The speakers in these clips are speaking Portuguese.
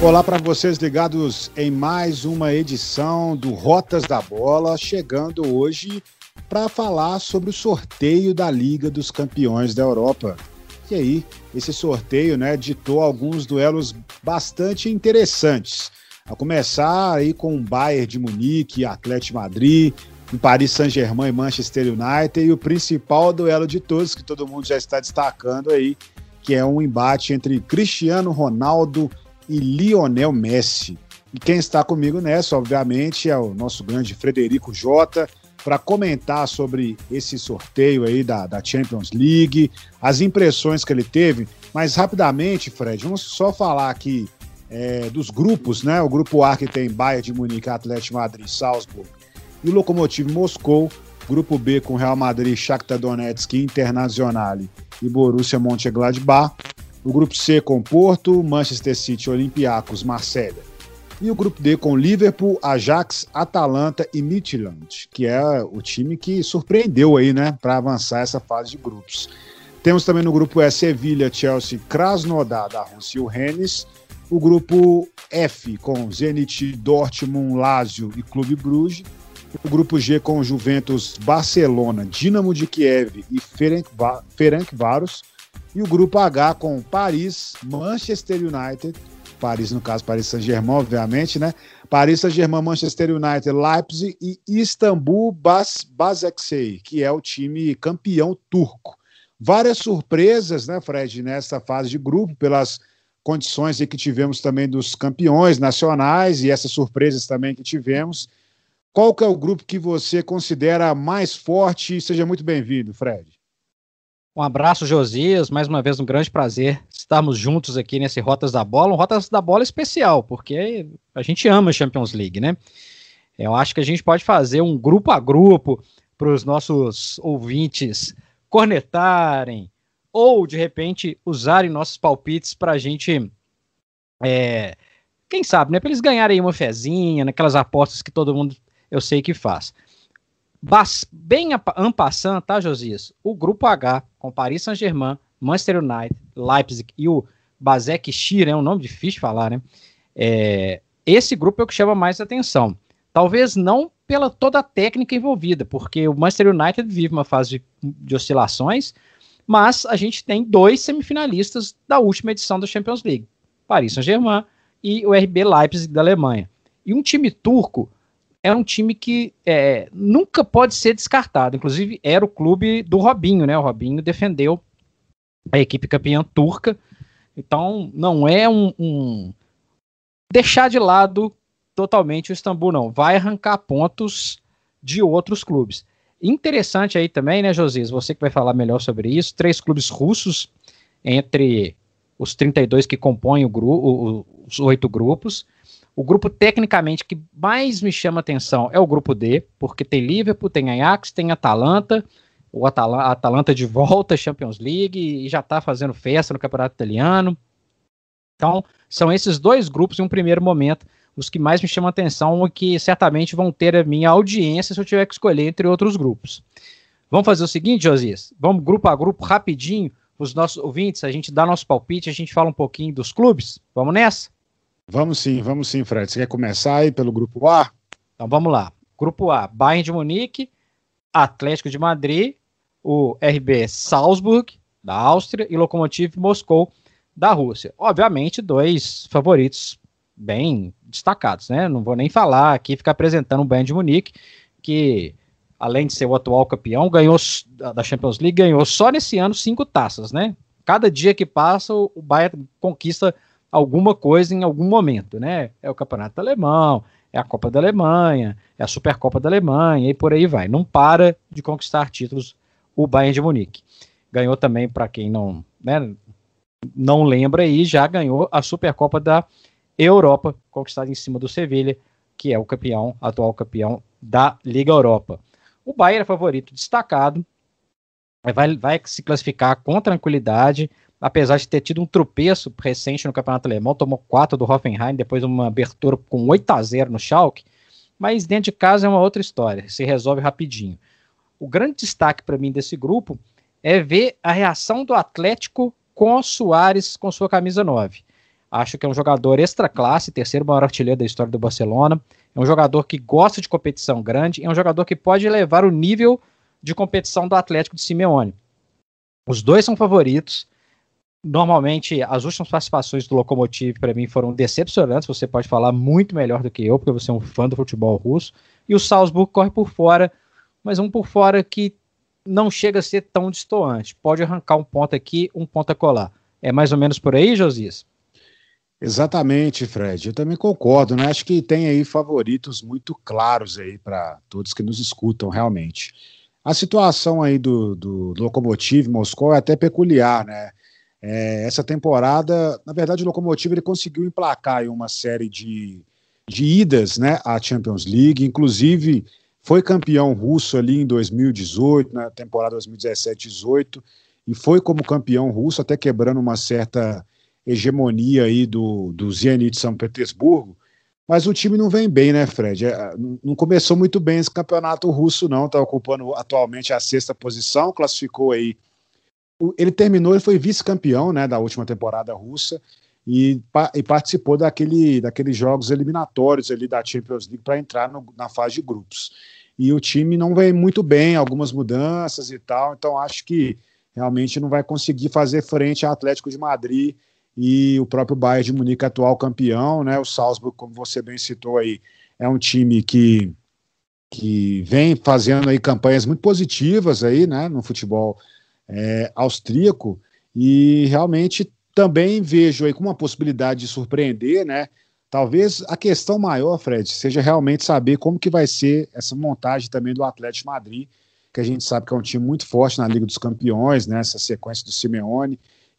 Olá para vocês ligados em mais uma edição do Rotas da Bola, chegando hoje para falar sobre o sorteio da Liga dos Campeões da Europa. E aí, esse sorteio, né, ditou alguns duelos bastante interessantes. A começar aí com o Bayern de Munique, Atlético Madrid, Paris Saint-Germain e Manchester United e o principal duelo de todos que todo mundo já está destacando aí, que é um embate entre Cristiano Ronaldo e Lionel Messi. E quem está comigo nessa, obviamente, é o nosso grande Frederico Jota, para comentar sobre esse sorteio aí da, da Champions League, as impressões que ele teve. Mas rapidamente, Fred, vamos só falar aqui é, dos grupos, né? O grupo A que tem Bayern de Munique, Atlético Madrid, Salzburg e o Lokomotiv Moscou. Grupo B com Real Madrid, Shakhtar Donetsk, Internazionale e Borussia Mönchengladbach. O grupo C com Porto, Manchester City, Olympiacos, Marselha. E o grupo D com Liverpool, Ajax, Atalanta e Midtjylland, que é o time que surpreendeu aí, né, para avançar essa fase de grupos. Temos também no grupo E Sevilha, Chelsea, Krasnodar da Rússia e o Rennes. O grupo F com Zenit, Dortmund, Lazio e Clube Bruges. O grupo G com Juventus, Barcelona, Dinamo de Kiev e Ferencváros. E o grupo H com Paris, Manchester United, Paris no caso Paris Saint-Germain, obviamente, né? Paris Saint-Germain, Manchester United, Leipzig e Istambul Bas Basaksehir, que é o time campeão turco. Várias surpresas, né, Fred, nessa fase de grupo, pelas condições que tivemos também dos campeões nacionais e essas surpresas também que tivemos. Qual que é o grupo que você considera mais forte? Seja muito bem-vindo, Fred. Um abraço, Josias. Mais uma vez, um grande prazer estarmos juntos aqui nesse Rotas da Bola. Um Rotas da Bola especial, porque a gente ama a Champions League, né? Eu acho que a gente pode fazer um grupo a grupo para os nossos ouvintes cornetarem ou, de repente, usarem nossos palpites para a gente, é, quem sabe, né? Para eles ganharem uma fezinha naquelas apostas que todo mundo eu sei que faz. Bas, bem ampassando, tá, Josias? O grupo H, com Paris Saint-Germain, Manchester United, Leipzig e o Basek Shir, é um nome difícil de falar, né? É, esse grupo é o que chama mais atenção. Talvez não pela toda a técnica envolvida, porque o Manchester United vive uma fase de, de oscilações, mas a gente tem dois semifinalistas da última edição da Champions League, Paris Saint-Germain e o RB Leipzig da Alemanha. E um time turco é um time que é, nunca pode ser descartado. Inclusive, era o clube do Robinho, né? O Robinho defendeu a equipe campeã turca. Então, não é um, um, deixar de lado totalmente o Istambul, não. Vai arrancar pontos de outros clubes. Interessante aí também, né, Josias? Você que vai falar melhor sobre isso. Três clubes russos entre os 32 que compõem o grupo, os oito grupos. O grupo, tecnicamente, que mais me chama atenção é o grupo D, porque tem Liverpool, tem Ajax, tem Atalanta, o Atal Atalanta de volta Champions League e já está fazendo festa no Campeonato Italiano. Então, são esses dois grupos, em um primeiro momento, os que mais me chamam atenção e que certamente vão ter a minha audiência se eu tiver que escolher entre outros grupos. Vamos fazer o seguinte, Josias? Vamos grupo a grupo, rapidinho, os nossos ouvintes, a gente dá nosso palpite, a gente fala um pouquinho dos clubes. Vamos nessa? Vamos sim, vamos sim, Fred. Você quer começar aí pelo grupo A? Então vamos lá. Grupo A, Bayern de Munique, Atlético de Madrid, o RB Salzburg, da Áustria, e Lokomotiv Moscou, da Rússia. Obviamente, dois favoritos bem destacados, né? Não vou nem falar aqui, ficar apresentando o Bayern de Munique, que além de ser o atual campeão, ganhou da Champions League, ganhou só nesse ano cinco taças, né? Cada dia que passa, o Bayern conquista alguma coisa em algum momento, né? É o Campeonato Alemão, é a Copa da Alemanha, é a Supercopa da Alemanha e por aí vai. Não para de conquistar títulos o Bayern de Munique. Ganhou também, para quem não, né, não lembra aí, já ganhou a Supercopa da Europa, conquistada em cima do Sevilha, que é o campeão, atual campeão da Liga Europa. O Bayern é favorito destacado, vai, vai se classificar com tranquilidade, apesar de ter tido um tropeço recente no Campeonato Alemão, tomou 4 do Hoffenheim, depois uma abertura com 8 a 0 no Schalke, mas dentro de casa é uma outra história, se resolve rapidinho. O grande destaque para mim desse grupo é ver a reação do Atlético com o Soares com sua camisa 9. Acho que é um jogador extra classe, terceiro maior artilheiro da história do Barcelona. É um jogador que gosta de competição grande, é um jogador que pode elevar o nível de competição do Atlético de Simeone. Os dois são favoritos. Normalmente, as últimas participações do Lokomotiv para mim foram decepcionantes. Você pode falar muito melhor do que eu, porque você é um fã do futebol russo. E o Salzburg corre por fora, mas um por fora que não chega a ser tão distoante. Pode arrancar um ponto aqui, um ponto a colar. É mais ou menos por aí, Josias? Exatamente, Fred. Eu também concordo, né? Acho que tem aí favoritos muito claros aí para todos que nos escutam realmente. A situação aí do, do, do Lokomotiv Moscou é até peculiar, né? É, essa temporada, na verdade, o Lokomotiv ele conseguiu emplacar aí uma série de, de idas, né, à Champions League, inclusive foi campeão russo ali em 2018, na temporada 2017-18, e foi como campeão russo, até quebrando uma certa hegemonia aí do, do Zenit de São Petersburgo, mas o time não vem bem, né, Fred? É, não começou muito bem esse campeonato russo, não, está ocupando atualmente a sexta posição, classificou aí, ele terminou, ele foi vice-campeão, né, da última temporada russa, e, e, participou daquele, daqueles jogos eliminatórios ali da Champions League para entrar no, na fase de grupos. E o time não vem muito bem, algumas mudanças e tal, então acho que realmente não vai conseguir fazer frente ao Atlético de Madrid e o próprio Bayern de Munique, atual campeão, né? O Salzburg, como você bem citou aí, é um time que, que vem fazendo aí campanhas muito positivas aí, né? No futebol é, austríaco e realmente também vejo aí com uma possibilidade de surpreender, né? Talvez a questão maior, Fred, seja realmente saber como que vai ser essa montagem também do Atlético Madrid, que a gente sabe que é um time muito forte na Liga dos Campeões, né? Essa sequência do Simeone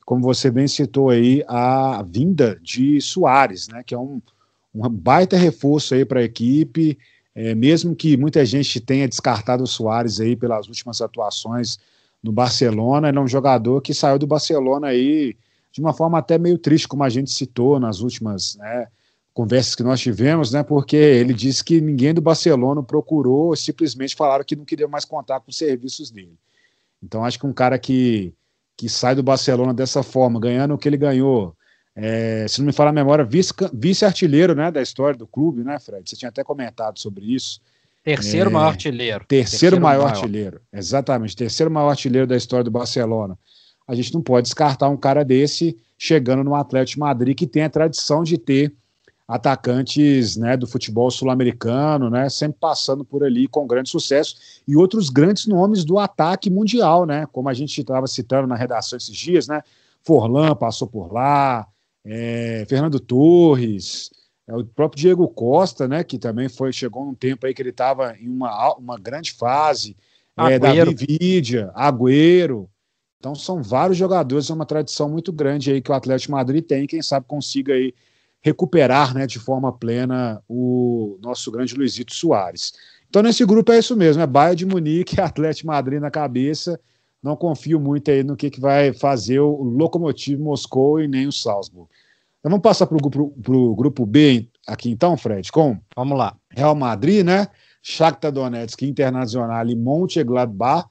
como você bem citou aí, a vinda de Soares, né, que é um, um baita reforço aí para a equipe, é, mesmo que muita gente tenha descartado o Soares aí pelas últimas atuações no Barcelona, ele é um jogador que saiu do Barcelona aí de uma forma até meio triste, como a gente citou nas últimas né, conversas que nós tivemos, né, porque ele disse que ninguém do Barcelona procurou, simplesmente falaram que não queria mais contar com os serviços dele. Então acho que um cara que que sai do Barcelona dessa forma, ganhando o que ele ganhou. É, se não me falar a memória, vice-artilheiro né, da história do clube, né, Fred? Você tinha até comentado sobre isso. Terceiro é, maior artilheiro. Terceiro, terceiro maior, maior, artilheiro, exatamente. Terceiro maior artilheiro da história do Barcelona. A gente não pode descartar um cara desse chegando no Atlético Madrid, que tem a tradição de ter atacantes né, do futebol sul-americano, né, sempre passando por ali com grande sucesso, e outros grandes nomes do ataque mundial, né, como a gente estava citando na redação esses dias, né, Forlan passou por lá, é, Fernando Torres, é, o próprio Diego Costa, né, que também foi chegou num tempo aí que ele estava em uma, uma grande fase, é, Davi Vidia, Agüero, então são vários jogadores, é uma tradição muito grande aí que o Atlético Madrid tem, quem sabe consiga aí recuperar né, de forma plena o nosso grande Luizito Soares. Então, nesse grupo é isso mesmo: é Bayern de Munique Atlético Madrid na cabeça. Não confio muito aí no que, que vai fazer o Lokomotiv Moscou e nem o Salzburg. Então, vamos passar para o grupo, B aqui então, Fred, com vamos lá. Real Madrid, né? Shakhtar Donetsk, Internacional e Mönchengladbach.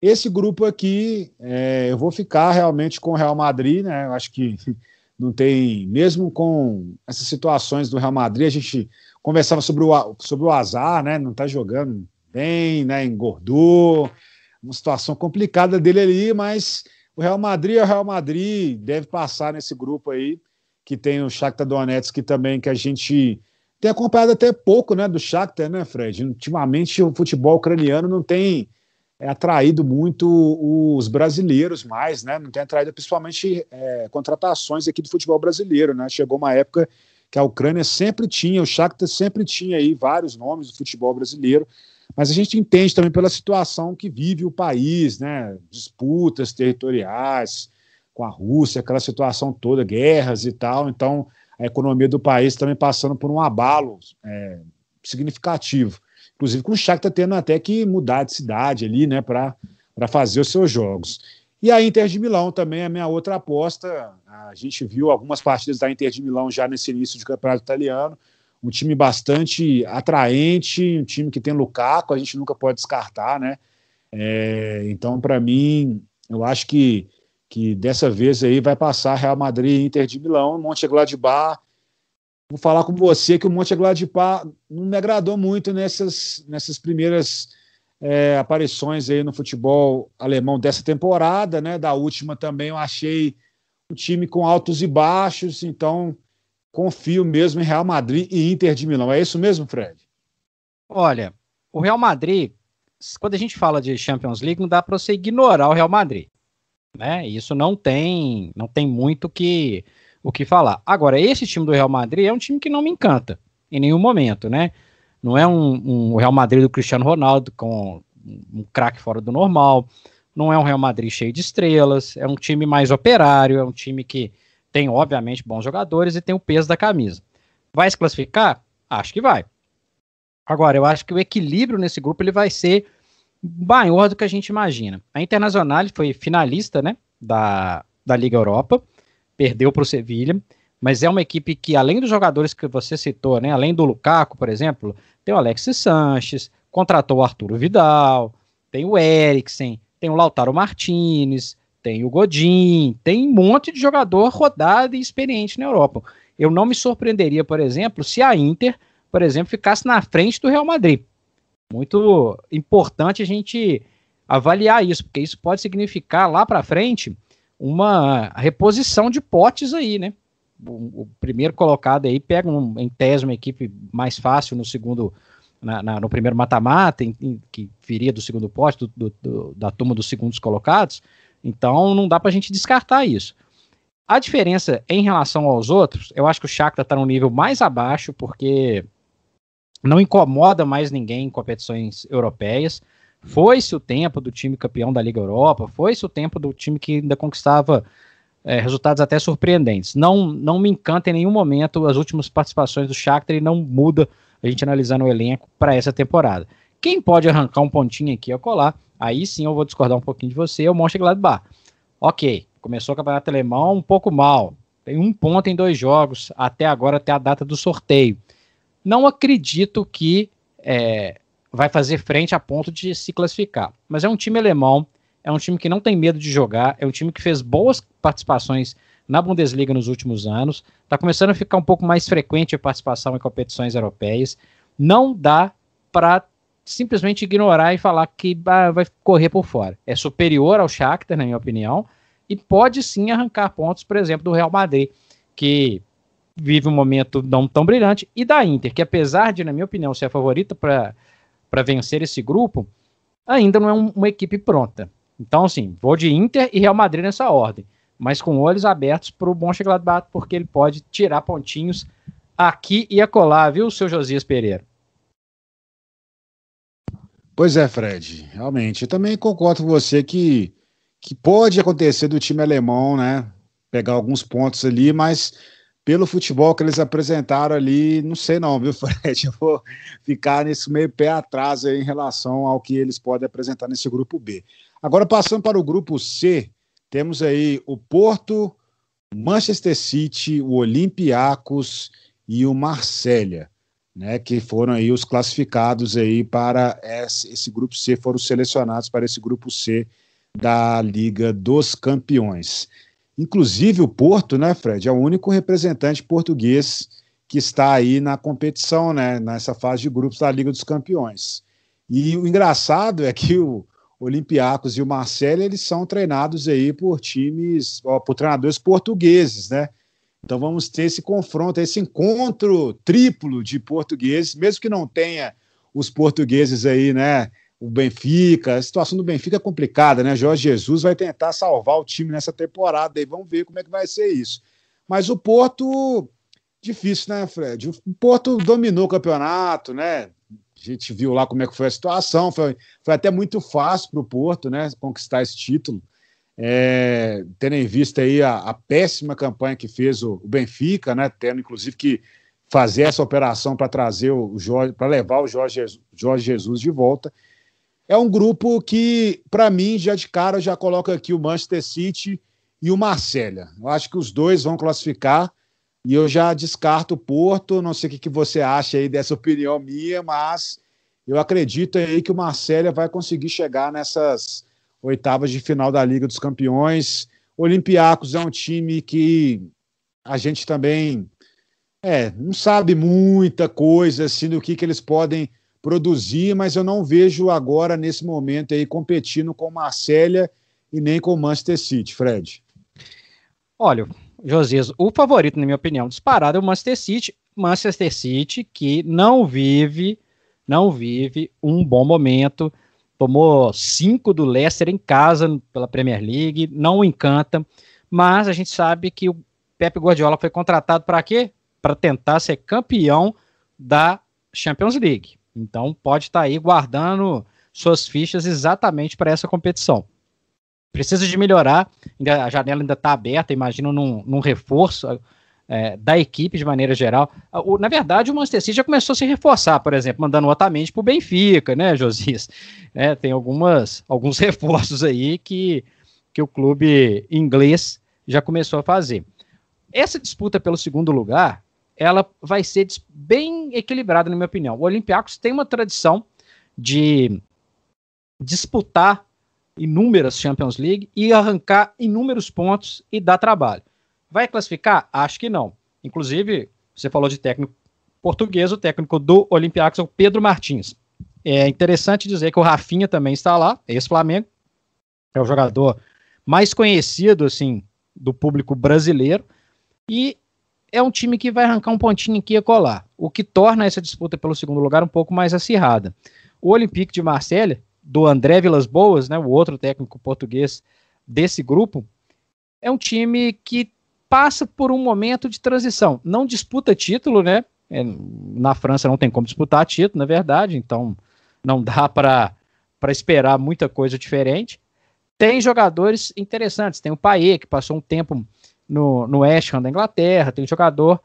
Esse grupo aqui, é, eu vou ficar realmente com o Real Madrid, né? Eu acho que não tem, mesmo com essas situações do Real Madrid, a gente conversava sobre o, sobre o azar, né? Não está jogando bem, né? Engordou, uma situação complicada dele ali, mas o Real Madrid é o Real Madrid, deve passar nesse grupo aí, que tem o Shakhtar Donetsk que também que a gente tem acompanhado até pouco, né, do Shakhtar, né, Fred? Ultimamente o futebol ucraniano não tem é, atraído muito os brasileiros mais, né? Não tem atraído principalmente é, contratações aqui do futebol brasileiro, né? Chegou uma época que a Ucrânia sempre tinha, o Shakhtar sempre tinha aí vários nomes do futebol brasileiro, mas a gente entende também pela situação que vive o país, né? Disputas territoriais com a Rússia, aquela situação toda, guerras e tal. Então, a economia do país também passando por um abalo é, significativo. Inclusive com o Shakhtar tendo até que mudar de cidade ali, né, para fazer os seus jogos. E a Inter de Milão também é a minha outra aposta. A gente viu algumas partidas da Inter de Milão já nesse início de campeonato italiano. Um time bastante atraente, um time que tem Lukaku, a gente nunca pode descartar, né? É, então, para mim, eu acho que, que dessa vez aí vai passar Real Madrid Inter de Milão, Mönchengladbach. Vou falar com você que o Mönchengladbach não me agradou muito nessas, nessas primeiras é, aparições aí no futebol alemão dessa temporada, né? Da última também eu achei o time com altos e baixos, então confio mesmo em Real Madrid e Inter de Milão. É isso mesmo, Fred? Olha, o Real Madrid, quando a gente fala de Champions League, não dá para você ignorar o Real Madrid, né? Isso não tem, não tem muito que o que falar. Agora, esse time do Real Madrid é um time que não me encanta em nenhum momento, né? Não é um, um Real Madrid do Cristiano Ronaldo com um craque fora do normal. Não é um Real Madrid cheio de estrelas. É um time mais operário. É um time que tem, obviamente, bons jogadores e tem o peso da camisa. Vai se classificar? Acho que vai. Agora, eu acho que o equilíbrio nesse grupo ele vai ser maior do que a gente imagina. A Internacional foi finalista né, da, da Liga Europa, perdeu para o Sevilha, mas é uma equipe que, além dos jogadores que você citou, né, além do Lukaku, por exemplo, tem o Alexis Sanches, contratou o Arturo Vidal, tem o Eriksen, tem o Lautaro Martinez, tem o Godin, tem um monte de jogador rodado e experiente na Europa. Eu não me surpreenderia, por exemplo, se a Inter, por exemplo, ficasse na frente do Real Madrid. Muito importante a gente avaliar isso, porque isso pode significar lá para frente uma reposição de potes aí, né? O, o, primeiro colocado aí pega um, em tese uma equipe mais fácil no segundo na, na, no primeiro mata-mata, que viria do segundo posto, do, do, da turma dos segundos colocados. Então não dá para a gente descartar isso. A diferença em relação aos outros, eu acho que o Shakhtar está no nível mais abaixo, porque não incomoda mais ninguém em competições europeias. Foi-se o tempo do time campeão da Liga Europa, foi-se o tempo do time que ainda conquistava é, resultados até surpreendentes. Não, não me encanta em nenhum momento as últimas participações do Shakhtar e não muda a gente analisando o elenco para essa temporada. Quem pode arrancar um pontinho aqui a colar, aí sim eu vou discordar um pouquinho de você, é o Mönchengladbach. Ok, começou o campeonato alemão um pouco mal, tem um ponto em dois jogos, até agora, até a data do sorteio. Não acredito que é, vai fazer frente a ponto de se classificar, mas é um time alemão, é um time que não tem medo de jogar, é um time que fez boas participações na Bundesliga nos últimos anos. Está começando a ficar um pouco mais frequente a participação em competições europeias. Não dá para simplesmente ignorar e falar que ah, vai correr por fora. É superior ao Shakhtar, na minha opinião, e pode sim arrancar pontos, por exemplo, do Real Madrid, que vive um momento não tão brilhante, e da Inter, que apesar de, na minha opinião, ser a favorita para vencer esse grupo, ainda não é um, uma equipe pronta. Então, assim, vou de Inter e Real Madrid nessa ordem mas com olhos abertos para o Mönchengladbach, porque ele pode tirar pontinhos aqui e acolá, viu, seu Josias Pereira? Pois é, Fred, realmente. Eu também concordo com você que, que pode acontecer do time alemão, né? Pegar alguns pontos ali, mas pelo futebol que eles apresentaram ali, não sei não, viu, Fred? Eu vou ficar nesse meio pé atrás aí em relação ao que eles podem apresentar nesse grupo B. Agora, passando para o grupo C, temos aí o Porto, Manchester City, o Olympiacos e o Marsella, né, que foram aí os classificados aí para esse grupo C, foram selecionados para esse grupo C da Liga dos Campeões. Inclusive o Porto, né, Fred, é o único representante português que está aí na competição, né, nessa fase de grupos da Liga dos Campeões. E o engraçado é que o, Olympiacos e o Marcelo, eles são treinados aí por times, ó, por treinadores portugueses, né? Então vamos ter esse confronto, esse encontro triplo de portugueses, mesmo que não tenha os portugueses aí, né? O Benfica, a situação do Benfica é complicada, né? Jorge Jesus vai tentar salvar o time nessa temporada, e vamos ver como é que vai ser isso. Mas o Porto, difícil, né, Fred? O Porto dominou o campeonato, né? A gente viu lá como é que foi a situação, foi, foi até muito fácil para o Porto né, conquistar esse título. É, tendo em vista aí a, a péssima campanha que fez o, o, Benfica, né, tendo inclusive que fazer essa operação para trazer o Jorge, para levar o Jorge, Jorge Jesus de volta. É um grupo que, para mim, já de cara, já coloca aqui o Manchester City e o Marselha. Eu acho que os dois vão classificar. E eu já descarto o Porto, não sei o que, você acha aí dessa opinião minha, mas eu acredito aí que o Marcelo vai conseguir chegar nessas oitavas de final da Liga dos Campeões. Olympiacos é um time que a gente também é, não sabe muita coisa assim do que, que eles podem produzir, mas eu não vejo agora, nesse momento, aí competindo com Marcélia e nem com Manchester City, Fred. Olha, Josias, o favorito, na minha opinião, disparado é o Manchester City. Manchester City que não vive, não vive um bom momento. Tomou cinco do Leicester em casa pela Premier League, não encanta, mas a gente sabe que o Pep Guardiola foi contratado para quê? para tentar ser campeão da Champions League. Então pode estar tá aí guardando suas fichas exatamente para essa competição. Precisa de melhorar, a janela ainda está aberta, imagino num, num reforço é, da equipe de maneira geral. O, na verdade, o Manchester City já começou a se reforçar, por exemplo, mandando o para o Benfica, né, Josias? É, tem algumas, alguns reforços aí que, que o clube inglês já começou a fazer. Essa disputa pelo segundo lugar, ela vai ser bem equilibrada, na minha opinião. O Olympiacos tem uma tradição de disputar inúmeras Champions League e arrancar inúmeros pontos e dar trabalho. Vai classificar? Acho que não. Inclusive, você falou de técnico português, o técnico do Olympiacos é o Pedro Martins. É interessante dizer que o Rafinha também está lá, ex-Flamengo, é o jogador mais conhecido assim do público brasileiro e é um time que vai arrancar um pontinho aqui e colar, o que torna essa disputa pelo segundo lugar um pouco mais acirrada. O Olympique de Marselha, do André Vilas Boas, né, o outro técnico português desse grupo, é um time que passa por um momento de transição. Não disputa título, né? É, na França não tem como disputar título, na verdade, então não dá para esperar muita coisa diferente. Tem jogadores interessantes, tem o Paê, que passou um tempo no, no West Ham da Inglaterra, tem um jogador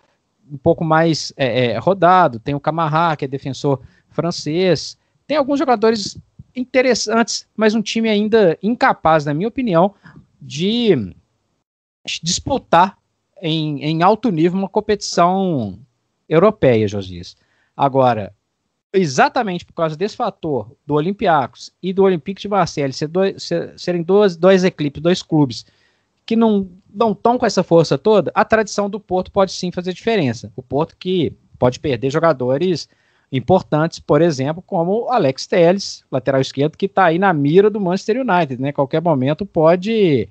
um pouco mais é, é, rodado, tem o Camarra, que é defensor francês, tem alguns jogadores interessantes, mas um time ainda incapaz, na minha opinião, de disputar em, em alto nível uma competição europeia, Josias. Agora, exatamente por causa desse fator do Olympiacos e do Olympique de Marseille ser dois, serem dois, dois equipes, dois clubes que não não estão com essa força toda, a tradição do Porto pode sim fazer diferença. O Porto que pode perder jogadores importantes, por exemplo, como Alex Telles, lateral esquerdo, que está aí na mira do Manchester United, né? Qualquer momento pode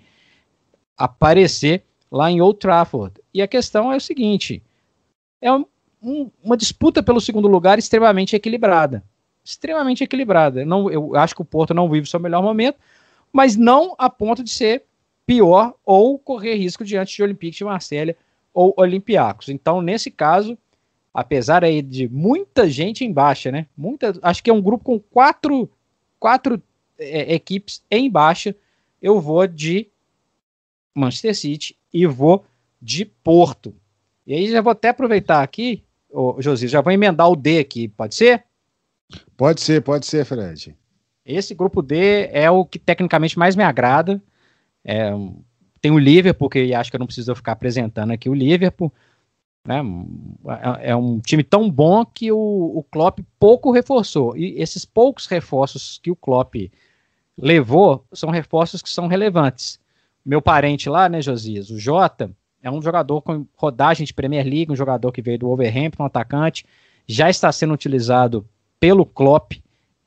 aparecer lá em Old Trafford. E a questão é o seguinte: é um, um, uma disputa pelo segundo lugar extremamente equilibrada. Extremamente equilibrada. Não, eu acho que o Porto não vive seu melhor momento, mas não a ponto de ser pior ou correr risco diante de Olympique de Marselha ou Olympiacos. Então, nesse caso, apesar aí de muita gente em baixa, né? Muita, acho que é um grupo com quatro, quatro é, equipes em baixa. Eu vou de Manchester City e vou de Porto. E aí já vou até aproveitar aqui, ô, Josi, já vou emendar o D aqui, pode ser? Pode ser, pode ser, Fred. Esse grupo D é o que tecnicamente mais me agrada. É, tem o Liverpool, que acho que eu não preciso ficar apresentando aqui o Liverpool. Né? É, é um time tão bom que o, o Klopp pouco reforçou. E esses poucos reforços que o Klopp levou são reforços que são relevantes. Meu parente lá, né, Josias, o Jota, é um jogador com rodagem de Premier League, um jogador que veio do Wolverhampton, um atacante, já está sendo utilizado pelo Klopp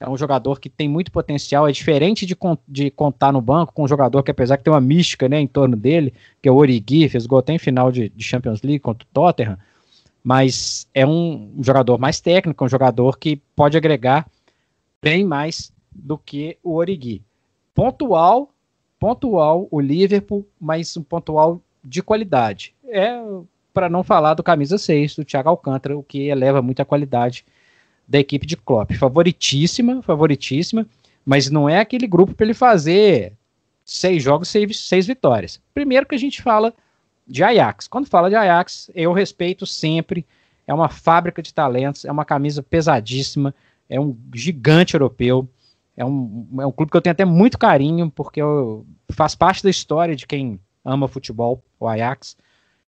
é um jogador que tem muito potencial, é diferente de, de contar no banco com um jogador que, apesar que tem uma mística né, em torno dele, que é o Origi, fez gol até em final de, de Champions League contra o Tottenham, mas é um jogador mais técnico, um jogador que pode agregar bem mais do que o Origi. Pontual, pontual o Liverpool, mas um pontual de qualidade. É para não falar do camisa 6 do Thiago Alcântara, o que eleva muito a qualidade da equipe de Klopp. Favoritíssima, favoritíssima, mas não é aquele grupo para ele fazer seis jogos, seis, seis vitórias. Primeiro que a gente fala de Ajax. Quando fala de Ajax, eu respeito sempre. É uma fábrica de talentos, é uma camisa pesadíssima, é um gigante europeu. É um, é um clube que eu tenho até muito carinho, porque eu, faz parte da história de quem ama futebol, o Ajax.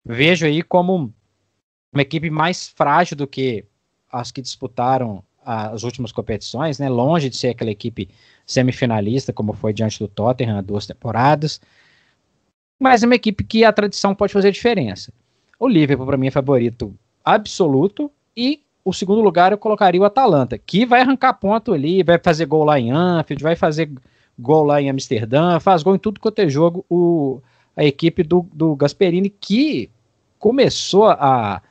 Vejo aí como uma equipe mais frágil do que as que disputaram as últimas competições, né? Longe de ser aquela equipe semifinalista, como foi diante do Tottenham há duas temporadas. mas é uma equipe que a tradição pode fazer diferença. O Liverpool, para mim, é favorito absoluto, e o segundo lugar eu colocaria o Atalanta, que vai arrancar ponto ali, vai fazer gol lá em Anfield, vai fazer gol lá em Amsterdã, faz gol em tudo quanto é jogo, o, a equipe do, do Gasperini, que começou a,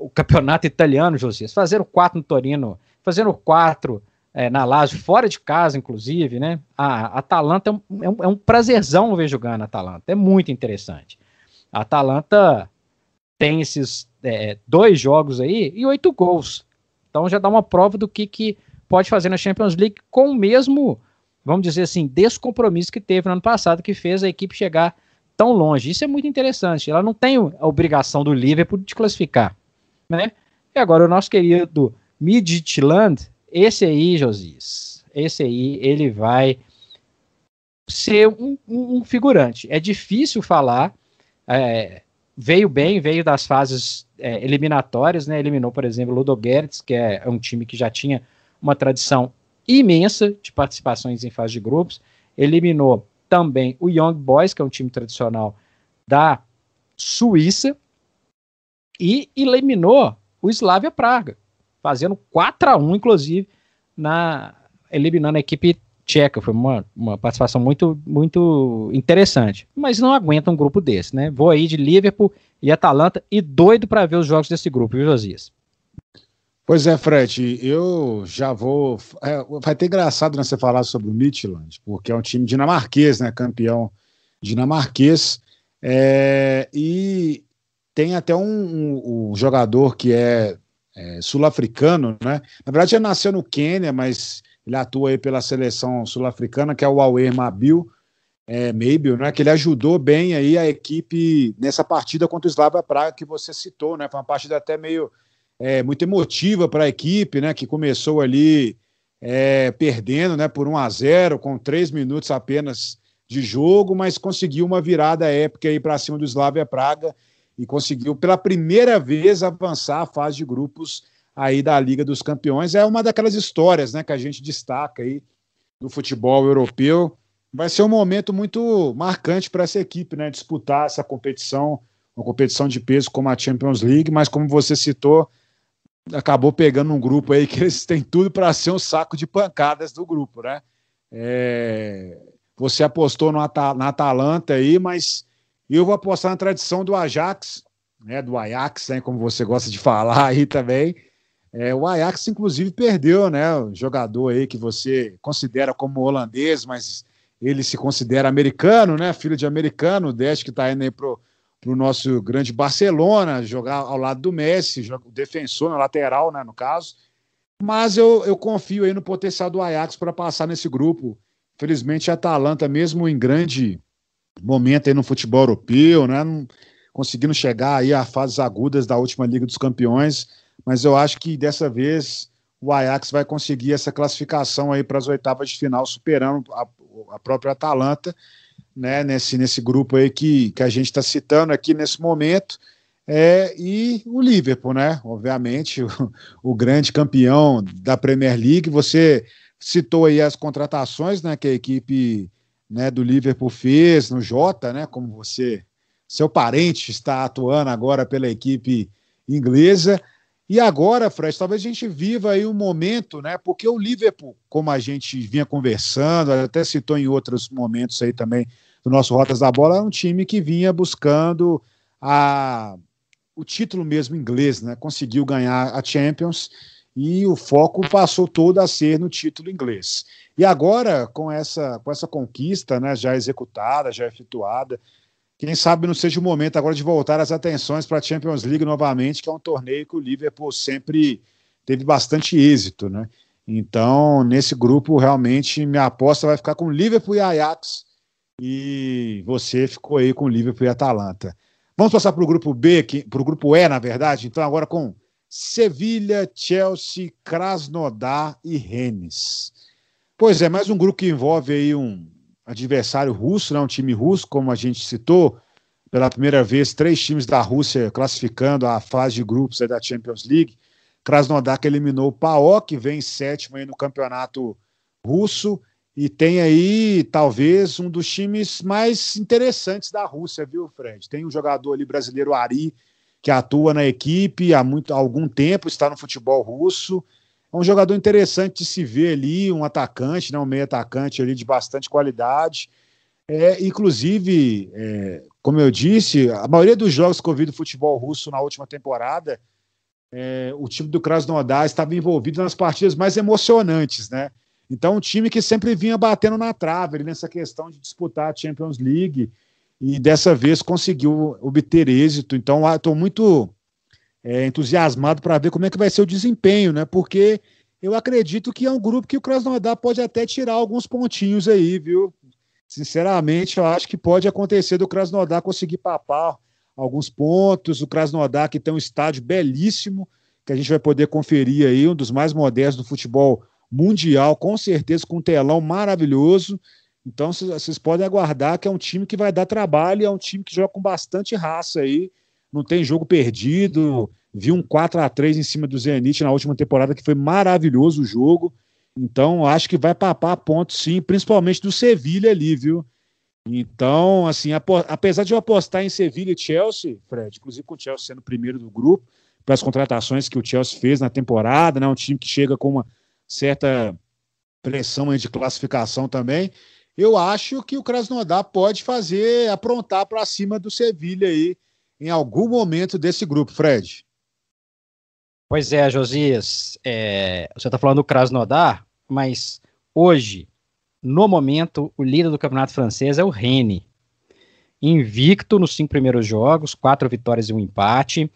o campeonato italiano, Josias, fazendo quatro no Torino, fazendo quatro é, na Lazio, fora de casa, inclusive, né? A Atalanta é um, é um, é um prazerzão ver jogando a Atalanta, é muito interessante. A Atalanta tem esses é, dois jogos aí e oito gols. Então já dá uma prova do que, que pode fazer na Champions League com o mesmo, vamos dizer assim, descompromisso que teve no ano passado, que fez a equipe chegar tão longe. Isso é muito interessante. Ela não tem a obrigação do Liverpool de classificar. Né? E agora o nosso querido Midtjylland, esse aí, Josias, esse aí, ele vai ser um, um, um figurante. É difícil falar. É, veio bem, veio das fases é, eliminatórias, né? Eliminou, por exemplo, o Ludogorets, que é, um time que já tinha uma tradição imensa de participações em fase de grupos. Eliminou também o Young Boys, que é um time tradicional da Suíça, e eliminou o Slavia Praga, fazendo 4 a 1 inclusive, na eliminando a equipe tcheca. Foi uma, uma participação muito, muito interessante. Mas não aguenta um grupo desse, né? Vou aí de Liverpool e Atalanta e doido para ver os jogos desse grupo, viu, Josias? Pois é, Fred, eu já vou. É, vai ter engraçado né, você falar sobre o Midland, porque é um time dinamarquês, né? Campeão dinamarquês. É, e tem até um, um, um jogador que é, é sul-africano, né? Na verdade, ele nasceu no Quênia, mas ele atua aí pela seleção sul-africana, que é o Auer Mabil, é, né, que ele ajudou bem aí a equipe nessa partida contra o Slavia Praga que você citou, né, foi uma partida até meio é, muito emotiva para a equipe, né, que começou ali é, perdendo, né, por 1 a 0 com três minutos apenas de jogo, mas conseguiu uma virada épica aí para cima do Slavia Praga e conseguiu pela primeira vez avançar a fase de grupos aí da Liga dos Campeões. É uma daquelas histórias né, que a gente destaca aí do futebol europeu. Vai ser um momento muito marcante para essa equipe, né? Disputar essa competição, uma competição de peso como a Champions League, mas como você citou, acabou pegando um grupo aí que eles têm tudo para ser um saco de pancadas do grupo, né? É... Você apostou no na Atalanta aí, mas eu vou apostar na tradição do Ajax, né? Do Ajax, né? Como você gosta de falar aí também. É, o Ajax, inclusive, perdeu, né? O jogador aí que você considera como holandês, mas ele se considera americano, né? Filho de americano, o Dest que está indo aí pro nosso grande Barcelona, jogar ao lado do Messi, o defensor na lateral, né? No caso. Mas eu, eu confio aí no potencial do Ajax para passar nesse grupo. Felizmente, a Atalanta, mesmo em grande momento aí no futebol europeu, né? Conseguindo chegar aí a fases agudas da última Liga dos Campeões mas eu acho que dessa vez o Ajax vai conseguir essa classificação aí para as oitavas de final, superando a, a, própria Atalanta, né, nesse, nesse grupo aí que, que a gente está citando aqui nesse momento. É, e o Liverpool, né? Obviamente, o, o, grande campeão da Premier League. Você citou aí as contratações né, que a equipe né, do Liverpool fez no Jota, né? Como você, seu parente, está atuando agora pela equipe inglesa. E agora, Fred, talvez a gente viva aí um momento, né? Porque o Liverpool, como a gente vinha conversando, até citou em outros momentos aí também do nosso Rotas da Bola, é um time que vinha buscando a, o título mesmo inglês, né? Conseguiu ganhar a Champions e o foco passou todo a ser no título inglês. E agora, com essa, com essa conquista né, já executada, já efetuada, quem sabe não seja o momento agora de voltar as atenções para a Champions League novamente, que é um torneio que o Liverpool sempre teve bastante êxito, né? Então, nesse grupo, realmente, minha aposta vai ficar com Liverpool e Ajax, e você ficou aí com Liverpool e Atalanta. Vamos passar para o grupo B, para o grupo E, na verdade, então agora com Sevilha, Chelsea, Krasnodar e Rennes. Pois é, mais um grupo que envolve aí um, adversário russo, né, um time russo, como a gente citou, pela primeira vez, três times da Rússia classificando a fase de grupos da Champions League. Krasnodar que eliminou o PAOK, vem sétimo aí no campeonato russo, e tem aí talvez um dos times mais interessantes da Rússia, viu, Fred? Tem um jogador ali brasileiro Ari que atua na equipe há muito há algum tempo, está no futebol russo. É um jogador interessante de se ver ali, um atacante, né, um meio atacante ali de bastante qualidade. É, inclusive, é, como eu disse, a maioria dos jogos que eu vi do futebol russo na última temporada, é, o time do Krasnodar estava envolvido nas partidas mais emocionantes, né? Então, um time que sempre vinha batendo na trave nessa questão de disputar a Champions League e dessa vez conseguiu obter êxito. Então, estou muito é, entusiasmado para ver como é que vai ser o desempenho, né? Porque eu acredito que é um grupo que o Krasnodar pode até tirar alguns pontinhos aí, viu? Sinceramente, eu acho que pode acontecer do Krasnodar conseguir papar alguns pontos. O Krasnodar que tem um estádio belíssimo, que a gente vai poder conferir aí, um dos mais modernos do futebol mundial, com certeza, com um telão maravilhoso. Então vocês podem aguardar que é um time que vai dar trabalho, é um time que joga com bastante raça aí, não tem jogo perdido. Vi um 4 a 3 em cima do Zenit na última temporada, que foi maravilhoso o jogo. Então, acho que vai papar ponto sim, principalmente do Sevilha ali, viu? Então, assim, apesar de eu apostar em Sevilha e Chelsea, Fred, inclusive com o Chelsea sendo o primeiro do grupo, para as contratações que o Chelsea fez na temporada, né? Um time que chega com uma certa pressão de classificação também eu acho que o Krasnodar pode fazer, aprontar para cima do Sevilha aí em algum momento desse grupo, Fred. Pois é, Josias, é, você está falando do Krasnodar, mas hoje, no momento, o líder do campeonato francês é o Rennes. Invicto nos cinco primeiros jogos, quatro vitórias e um empate.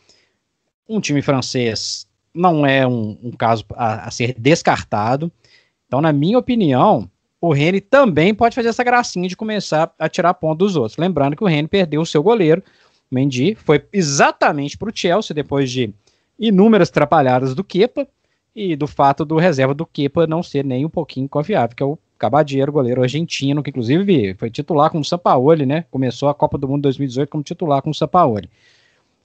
Um time francês não é um, um caso a, a ser descartado. Então, na minha opinião, o Rene também pode fazer essa gracinha de começar a tirar ponto dos outros. Lembrando que o Rene perdeu o seu goleiro, Mendy, foi exatamente para o Chelsea depois de inúmeras atrapalhadas do Kepa e do fato do reserva do Kepa não ser nem um pouquinho confiável, que é o Cabadeiro, goleiro argentino, que inclusive foi titular com o Sampaoli, né? Começou a Copa do Mundo 2018 como titular com o Sampaoli.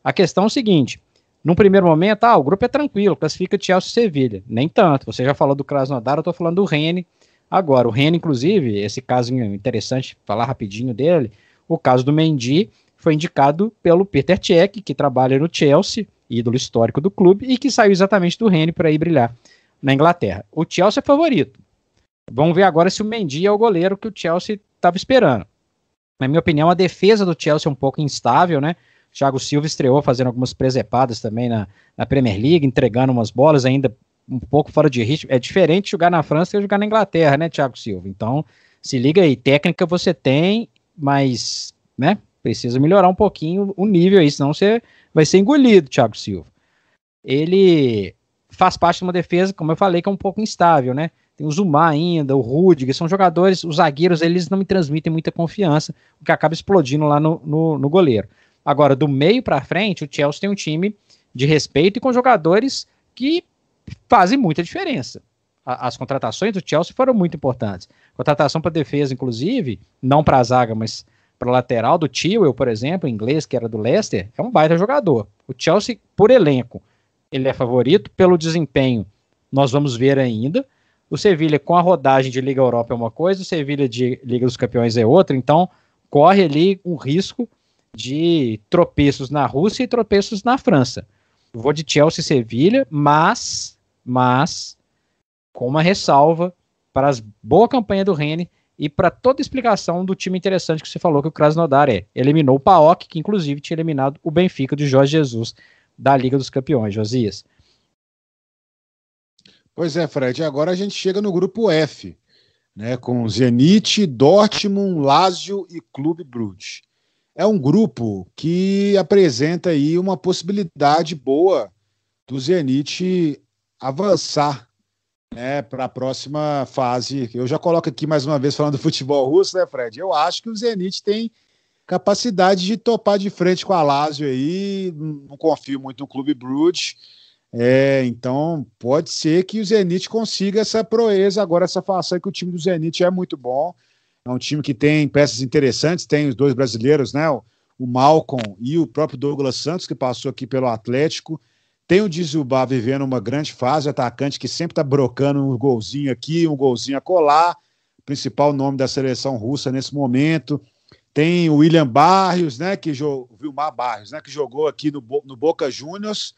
A questão é o seguinte: num primeiro momento, ah, o grupo é tranquilo, classifica Chelsea e Sevilha. Nem tanto. Você já falou do Krasnodar, eu estou falando do Rennes Agora, o Reno, inclusive, esse caso interessante, falar rapidinho dele, o caso do Mendy foi indicado pelo Peter Cech, que trabalha no Chelsea, ídolo histórico do clube, e que saiu exatamente do Reno para ir brilhar na Inglaterra. O Chelsea é favorito. Vamos ver agora se o Mendy é o goleiro que o Chelsea estava esperando. Na minha opinião, a defesa do Chelsea é um pouco instável, né? Thiago Silva estreou fazendo algumas presepadas também na, na Premier League, entregando umas bolas ainda um pouco fora de ritmo. É diferente jogar na França que jogar na Inglaterra, né, Thiago Silva? Então, se liga aí, técnica você tem, mas, né, precisa melhorar um pouquinho o nível aí, senão você vai ser engolido, Thiago Silva. Ele faz parte de uma defesa, como eu falei, que é um pouco instável, né? Tem o Zuma ainda, o Rudiger, são jogadores, os zagueiros, eles não me transmitem muita confiança, o que acaba explodindo lá no, no, no goleiro. Agora, do meio para frente, o Chelsea tem um time de respeito e com jogadores que fazem muita diferença. As contratações do Chelsea foram muito importantes. Contratação para defesa, inclusive, não para a zaga, mas para lateral do Tio, por exemplo, inglês, que era do Leicester, é um baita jogador. O Chelsea, por elenco, ele é favorito, pelo desempenho, nós vamos ver ainda. O Sevilha, com a rodagem de Liga Europa, é uma coisa, o Sevilha de Liga dos Campeões é outra, então corre ali um risco de tropeços na Rússia e tropeços na França. vou de Chelsea e Sevilha, mas mas com uma ressalva para a boa campanha do Rene e para toda a explicação do time interessante que você falou que o Krasnodar é. Eliminou o Paok, que inclusive tinha eliminado o Benfica de Jorge Jesus da Liga dos Campeões, Josias. Pois é, Fred, agora a gente chega no grupo F, né, com Zenit, Dortmund, Lazio e Clube Brugge. É um grupo que apresenta aí uma possibilidade boa do Zenit avançar né, para a próxima fase. Eu já coloco aqui mais uma vez falando do futebol russo, né, Fred? Eu acho que o Zenit tem capacidade de topar de frente com a Lazio aí. Não confio muito no Clube Bruges. É, então pode ser que o Zenit consiga essa proeza agora, essa façanha que o time do Zenit é muito bom. É um time que tem peças interessantes, tem os dois brasileiros, né? O Malcolm e o próprio Douglas Santos, que passou aqui pelo Atlético. Tem o Dizubá vivendo uma grande fase, atacante que sempre está brocando um golzinho aqui, um golzinho a colar, principal nome da seleção russa nesse momento. Tem o William Barrios, né, que jogou, Vilmar Barrios, né, que jogou aqui no, no Boca Juniors,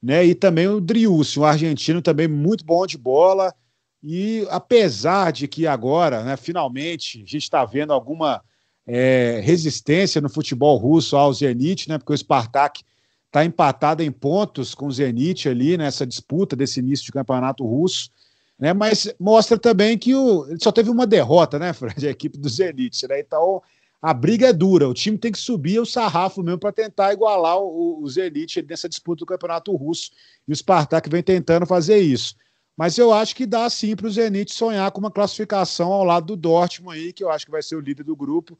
né, e também o Driussi, um argentino também muito bom de bola. E apesar de que agora, né, finalmente, a gente está vendo alguma é, resistência no futebol russo ao Zenit, né, porque o Spartak está empatado em pontos com o Zenit ali nessa disputa desse início de campeonato russo. Né, mas mostra também que o, só teve uma derrota, né, Fred, a equipe do Zenit. Né, então a briga é dura, o time tem que subir o sarrafo mesmo para tentar igualar o, o Zenit nessa disputa do campeonato russo. E o Spartak vem tentando fazer isso. Mas eu acho que dá sim para o Zenit sonhar com uma classificação ao lado do Dortmund aí, que eu acho que vai ser o líder do grupo.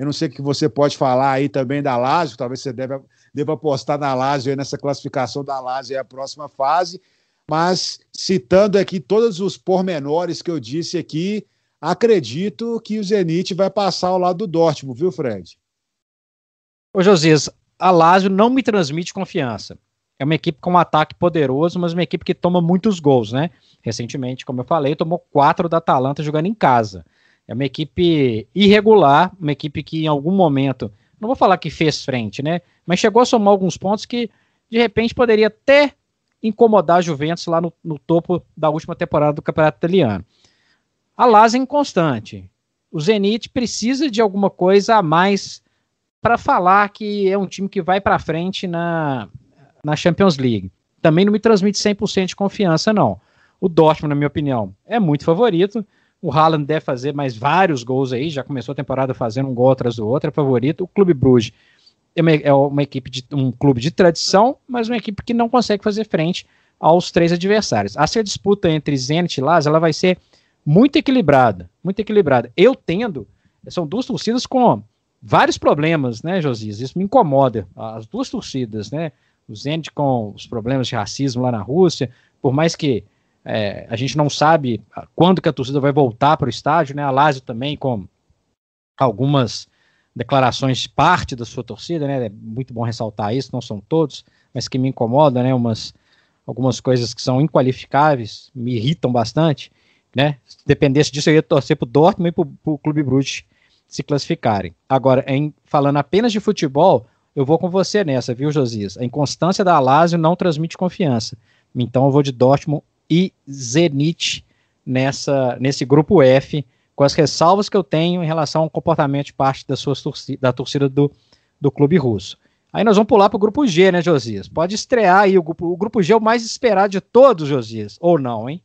Eu não sei o que você pode falar aí também da Lazio, talvez você deva, deva apostar na Lazio nessa classificação da Lazio aí a próxima fase. Mas citando aqui todos os pormenores que eu disse aqui, acredito que o Zenit vai passar ao lado do Dortmund, viu, Fred? Ô, Josias, a Lazio não me transmite confiança. É uma equipe com um ataque poderoso, mas uma equipe que toma muitos gols, né? Recentemente, como eu falei, tomou quatro da Atalanta jogando em casa. É uma equipe irregular, uma equipe que em algum momento, não vou falar que fez frente, né? Mas chegou a somar alguns pontos que de repente poderia até incomodar a Juventus lá no, no topo da última temporada do Campeonato Italiano. A Lazio é inconstante. O Zenit precisa de alguma coisa a mais para falar que é um time que vai para frente na, na Champions League. Também não me transmite 100% de confiança, não. O Dortmund, na minha opinião, é muito favorito. O Haaland deve fazer mais vários gols aí, já começou a temporada fazendo um gol atrás do outro, é favorito. O Clube Bruges é uma, é uma equipe de um clube de tradição, mas uma equipe que não consegue fazer frente aos três adversários. Essa disputa entre Zenit e Lazio, ela vai ser muito equilibrada, muito equilibrada. Eu tendo, são duas torcidas com vários problemas, né, Josias? Isso me incomoda. As duas torcidas, né? O Zenit com os problemas de racismo lá na Rússia, por mais que é, a gente não sabe quando que a torcida vai voltar para o estádio, né? A Lazio também com algumas declarações de parte da sua torcida, né? É muito bom ressaltar isso, não são todos, mas que me incomoda, né? Umas algumas coisas que são inqualificáveis, me irritam bastante né? Se dependesse disso, eu ia torcer pro Dortmund e pro, pro Clube Brugge se classificarem. Agora, em, falando apenas de futebol, eu vou com você nessa, viu, Josias? A inconstância da Lazio não transmite confiança. Então eu vou de Dortmund e Zenit nessa, nesse grupo F, com as ressalvas que eu tenho em relação ao comportamento de parte da, sua torcida, da torcida do, do clube russo. Aí nós vamos pular para o grupo G, né, Josias? Pode estrear aí o grupo, o grupo G é o mais esperado de todos, Josias, ou não, hein?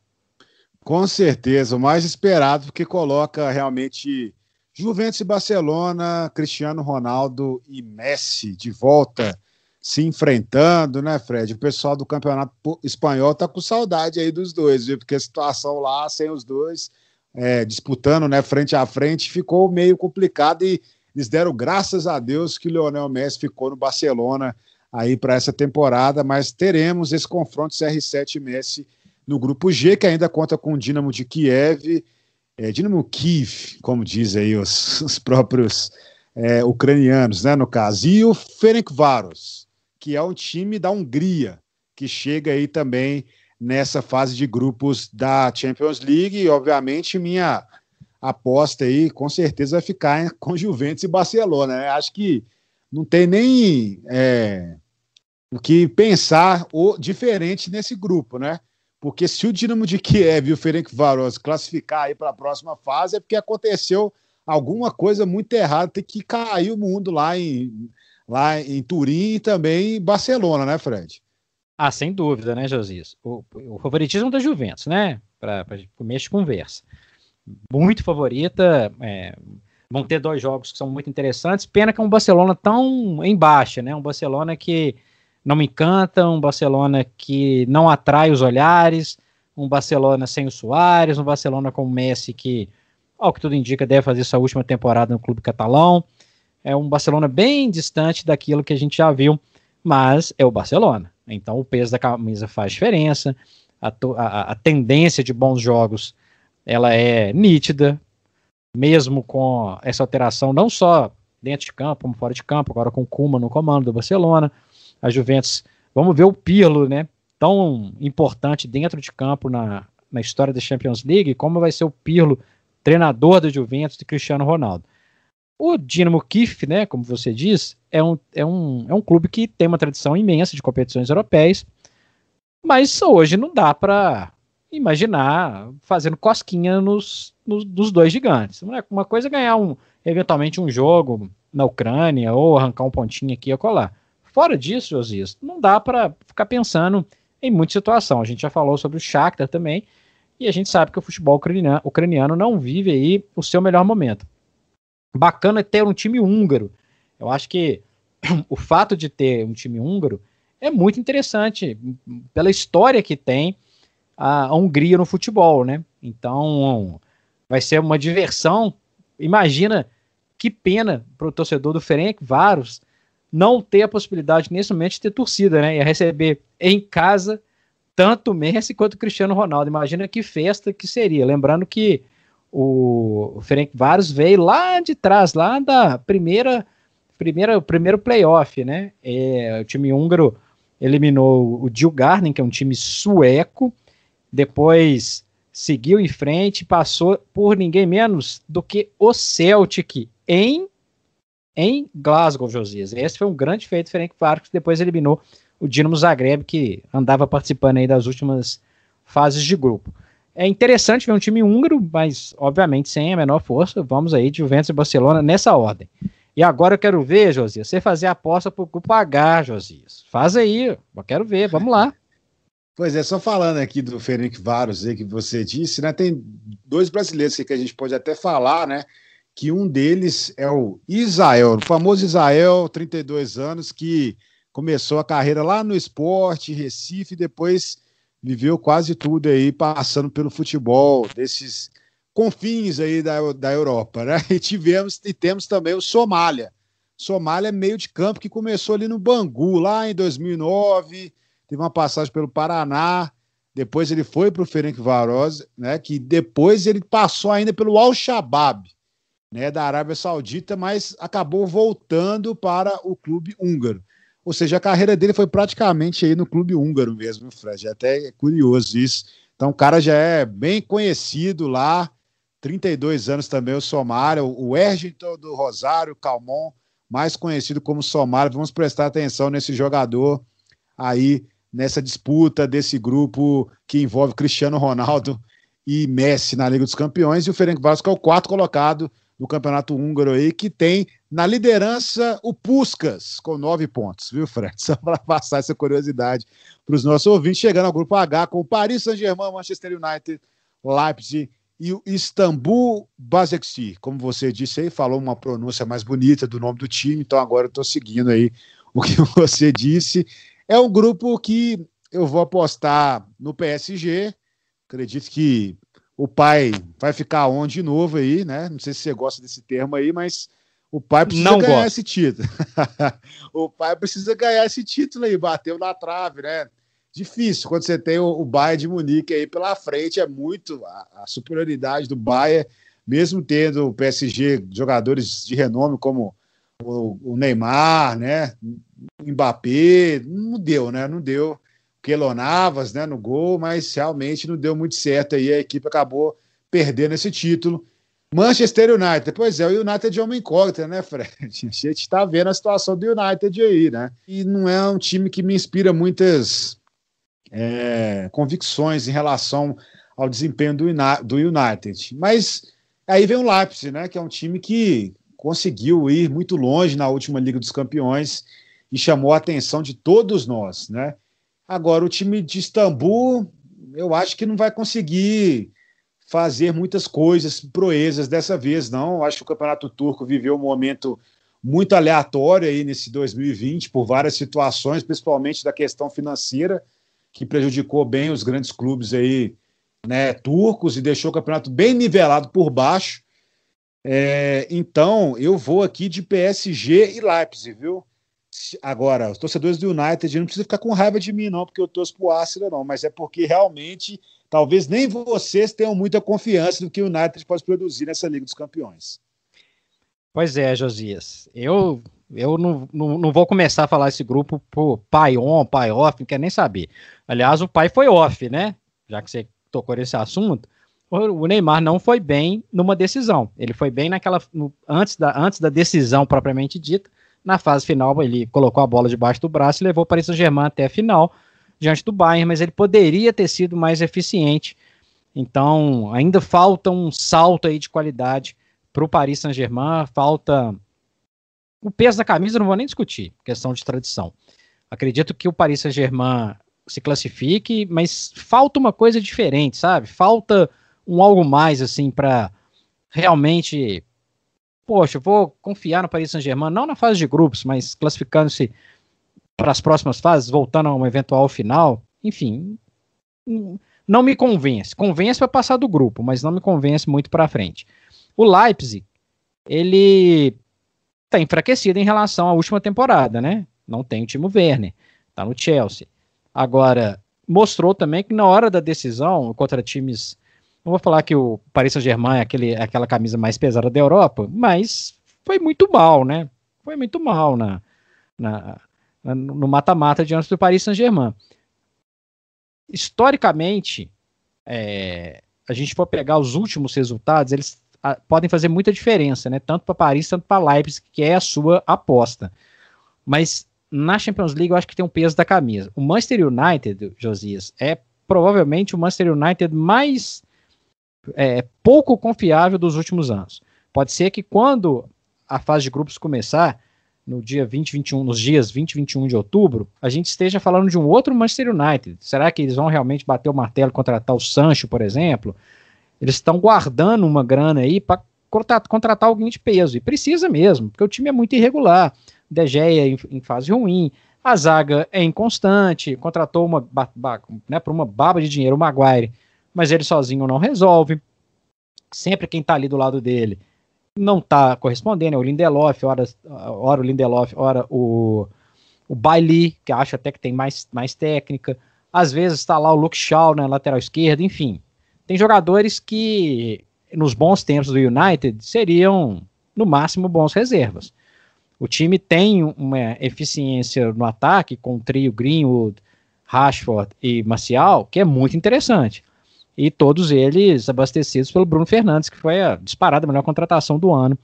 Com certeza, o mais esperado, porque coloca realmente Juventus e Barcelona, Cristiano Ronaldo e Messi de volta se enfrentando, né, Fred? O pessoal do campeonato espanhol tá com saudade aí dos dois, viu? Porque a situação lá, sem os dois é, disputando, né, frente a frente, ficou meio complicado e eles deram graças a Deus que o Lionel Messi ficou no Barcelona aí para essa temporada, mas teremos esse confronto CR7 Messi no grupo G, que ainda conta com o Dinamo de Kiev, é, Dinamo Kiev, como dizem aí os, os próprios é, ucranianos, né, no caso, e o Ferencváros, que é um time da Hungria, que chega aí também nessa fase de grupos da Champions League, e obviamente minha aposta aí com certeza vai ficar com Juventus e Barcelona, né? acho que não tem nem é, o que pensar o diferente nesse grupo, né? Porque se o Dinamo de Kiev e o Ferencváros classificar aí para a próxima fase é porque aconteceu alguma coisa muito errada, tem que cair o mundo lá em, lá em Turim e também em Barcelona, né, Fred? Ah, sem dúvida, né, Josias? O, o favoritismo da Juventus, né? Para começo de conversa. Muito favorita. É, vão ter dois jogos que são muito interessantes. Pena que é um Barcelona tão em baixa, né? Um Barcelona que não me encanta, um Barcelona que não atrai os olhares, um Barcelona sem o Soares, um Barcelona com o Messi que, ao que tudo indica, deve fazer sua última temporada no clube catalão. É um Barcelona bem distante daquilo que a gente já viu, mas é o Barcelona. Então o peso da camisa faz diferença, a, a, a tendência de bons jogos ela é nítida, mesmo com essa alteração não só dentro de campo, como fora de campo, agora com o Kuma no comando do Barcelona a Juventus. Vamos ver o Pirlo, né? Tão importante dentro de campo na, na história da Champions League, como vai ser o Pirlo treinador do Juventus, de Cristiano Ronaldo. O Dinamo Kiev, né, como você diz, é um, é, um, é um clube que tem uma tradição imensa de competições europeias, mas hoje não dá para imaginar fazendo cosquinha nos, nos, dos dois gigantes. Uma coisa é ganhar um, eventualmente um jogo na Ucrânia ou arrancar um pontinho aqui ou colar. Fora disso, Josias, não dá para ficar pensando em muita situação. A gente já falou sobre o Shakhtar também, e a gente sabe que o futebol ucraniano, ucraniano não vive aí o seu melhor momento. Bacana ter um time húngaro. Eu acho que o fato de ter um time húngaro é muito interessante pela história que tem a, Hungria no futebol, né? Então vai ser uma diversão. Imagina que pena para o torcedor do Ferenc Varos não ter a possibilidade nesse momento de ter torcida, né? E receber em casa tanto Messi quanto Cristiano Ronaldo. Imagina que festa que seria. Lembrando que o Ferenc Varos veio lá de trás, lá da primeira, primeira primeiro playoff, né? É, o time húngaro eliminou o Djurgården, que é um time sueco, depois seguiu em frente, passou por ninguém menos do que o Celtic em em Glasgow, Josias. Esse foi um grande feito, Ferenc Varos, depois eliminou o Dinamo Zagreb, que andava participando aí das últimas fases de grupo. É interessante ver um time húngaro, mas obviamente sem a menor força. Vamos aí de Juventus e Barcelona nessa ordem. E agora eu quero ver, Josias, você fazer a aposta para o grupo H, Josias. Faz aí, eu quero ver, vamos lá. Pois é, só falando aqui do Ferenc Varos aí que você disse, né? Tem dois brasileiros que a gente pode até falar, né? Que um deles é o Isael, o famoso Isael, 32 anos, que começou a carreira lá no esporte, Recife, depois viveu quase tudo aí, passando pelo futebol, desses confins aí da, da Europa, né? E tivemos e temos também o Somália. Somália é meio de campo que começou ali no Bangu, lá em 2009 teve uma passagem pelo Paraná, depois ele foi para o Ferenc Varoz, né, que depois ele passou ainda pelo Al-Shabaab, né, da Arábia Saudita, mas acabou voltando para o clube húngaro. Ou seja, a carreira dele foi praticamente aí no clube húngaro mesmo, Fred. É até curioso isso. Então, o cara já é bem conhecido lá, 32 anos também, o Somália, o Ergington do Rosário, Calmon, mais conhecido como Somália. Vamos prestar atenção nesse jogador aí nessa disputa desse grupo que envolve Cristiano Ronaldo e Messi na Liga dos Campeões, e o Ferencváros é o quarto colocado no Campeonato Húngaro aí, que tem na liderança o Puskas, com nove pontos, viu, Fred? Só para passar essa curiosidade para os nossos ouvintes, chegando ao grupo H com o Paris Saint-Germain, Manchester United, Leipzig e o Istambul Basaksehir. Como você disse aí, falou uma pronúncia mais bonita do nome do time, então agora eu estou seguindo aí o que você disse. É um grupo que eu vou apostar no PSG. Acredito que o pai vai ficar onde de novo aí, né? Não sei se você gosta desse termo aí, mas o pai precisa Não ganhar gosto. esse título. o pai precisa ganhar esse título aí, bateu na trave, né? Difícil quando você tem o, o Bayern de Munique aí pela frente, é muito a, a superioridade do Bayern, mesmo tendo o PSG jogadores de renome como o, o Neymar, né? Mbappé, não deu, né? Não deu. Quelonavas, né, no gol, mas realmente não deu muito certo aí. A equipe acabou perdendo esse título. Manchester United, pois é, o United é uma incógnita, né, Fred? A gente está vendo a situação do United aí, né? E não é um time que me inspira muitas é, convicções em relação ao desempenho do, do United. Mas aí vem o Leipzig, né? Que é um time que conseguiu ir muito longe na última Liga dos Campeões e chamou a atenção de todos nós, né? Agora, o time de Istambul, eu acho que não vai conseguir fazer muitas coisas, proezas dessa vez, não. Eu acho que o Campeonato Turco viveu um momento muito aleatório aí nesse 2020, por várias situações, principalmente da questão financeira, que prejudicou bem os grandes clubes aí, né, turcos, e deixou o campeonato bem nivelado por baixo. É, então, eu vou aqui de PSG e Leipzig, viu? Agora, os torcedores do United não precisam ficar com raiva de mim, não, porque eu torço pro Arsenal, não, mas é porque realmente talvez nem vocês tenham muita confiança no que o United pode produzir nessa Liga dos Campeões. Pois é, Josias. Eu, eu não, não, não vou começar a falar esse grupo por pai on, pai off, não quer nem saber. Aliás, o pai foi off, né? Já que você tocou nesse assunto. o Neymar não foi bem numa decisão. Ele foi bem naquela no, antes, da, antes da decisão propriamente dita. Na fase final, ele colocou a bola debaixo do braço e levou o Paris Saint-Germain até a final diante do Bayern, mas ele poderia ter sido mais eficiente. Então, ainda falta um salto aí de qualidade para o Paris Saint-Germain. Falta o peso da camisa, não vou nem discutir, questão de tradição. Acredito que o Paris Saint-Germain se classifique, mas falta uma coisa diferente, sabe? Falta um algo mais assim para realmente poxa, vou confiar no Paris Saint-Germain, não na fase de grupos, mas classificando-se para as próximas fases, voltando a uma eventual final, enfim, não me convence. Convence para passar do grupo, mas não me convence muito para frente. O Leipzig, ele está enfraquecido em relação à última temporada, né? Não tem o Timo Werner, está no Chelsea. Agora, mostrou também que na hora da decisão, contra times não vou falar que o Paris Saint-Germain é aquele, é aquela camisa mais pesada da Europa, mas foi muito mal, né? Foi muito mal na, na, na no mata-mata diante do Paris Saint-Germain. Historicamente, é, a gente for pegar os últimos resultados, eles a, podem fazer muita diferença, né? Tanto para Paris, tanto para Leipzig, que é a sua aposta. Mas na Champions League eu acho que tem um peso da camisa. O Manchester United, Josias, é provavelmente o Manchester United mais é, pouco confiável dos últimos anos. Pode ser que quando a fase de grupos começar, no dia 20, 21, nos dias 20 e 21 de outubro, a gente esteja falando de um outro Manchester United. Será que eles vão realmente bater o martelo, contratar o Sancho, por exemplo? Eles estão guardando uma grana aí para contratar alguém de peso. E precisa mesmo, porque o time é muito irregular. De Gea em, em fase ruim, a zaga é inconstante, contratou uma né, por uma baba de dinheiro o Maguire mas ele sozinho não resolve. Sempre quem está ali do lado dele não está correspondendo, é o Lindelof, ora, ora o Lindelof, ora o, o Bailey, que acha até que tem mais, mais técnica. Às vezes está lá o Luke Shaw na lateral esquerda, enfim. Tem jogadores que, nos bons tempos do United, seriam, no máximo, bons reservas. O time tem uma eficiência no ataque, com o trio Greenwood, Rashford e Marcial, que é muito interessante e todos eles abastecidos pelo Bruno Fernandes, que foi a disparada melhor contratação do ano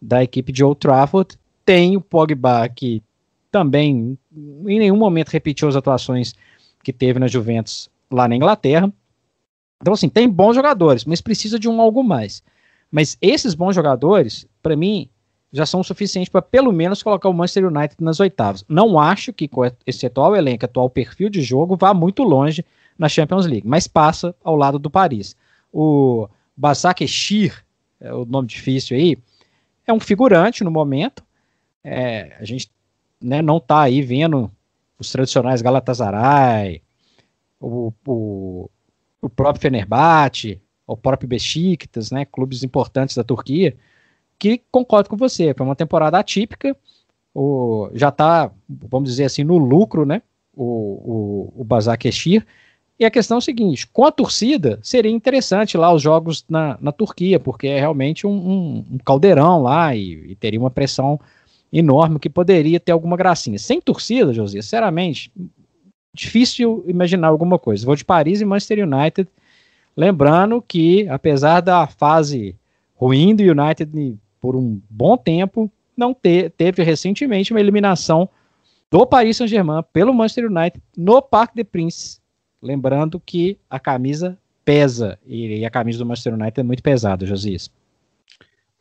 da equipe de Old Trafford. Tem o Pogba, que também em nenhum momento repetiu as atuações que teve na Juventus lá na Inglaterra. Então, assim, tem bons jogadores, mas precisa de um algo mais. Mas esses bons jogadores, para mim, já são suficientes para pelo menos colocar o Manchester United nas oitavas. Não acho que com esse atual elenco, atual perfil de jogo, vá muito longe na Champions League, mas passa ao lado do Paris. O Basakeshir, é o nome difícil aí, é um figurante no momento. É, a gente né, não está aí vendo os tradicionais Galatasaray, o, o, o próprio Fenerbahçe, o próprio Besiktas, né, clubes importantes da Turquia, que concordo com você, foi uma temporada atípica, o, já está, vamos dizer assim, no lucro, né, o, o, o Basakeshir, e a questão é a seguinte: com a torcida, seria interessante lá os jogos na, na Turquia, porque é realmente um, um, um caldeirão lá e, e, teria uma pressão enorme que poderia ter alguma gracinha. Sem torcida, José, sinceramente, difícil imaginar alguma coisa. Vou de Paris e Manchester United. Lembrando que, apesar da fase ruim do United por um bom tempo, não te, teve recentemente uma eliminação do Paris Saint-Germain pelo Manchester United no Parque de Princes Lembrando que a camisa pesa, e, a camisa do Manchester United é muito pesada, Josias.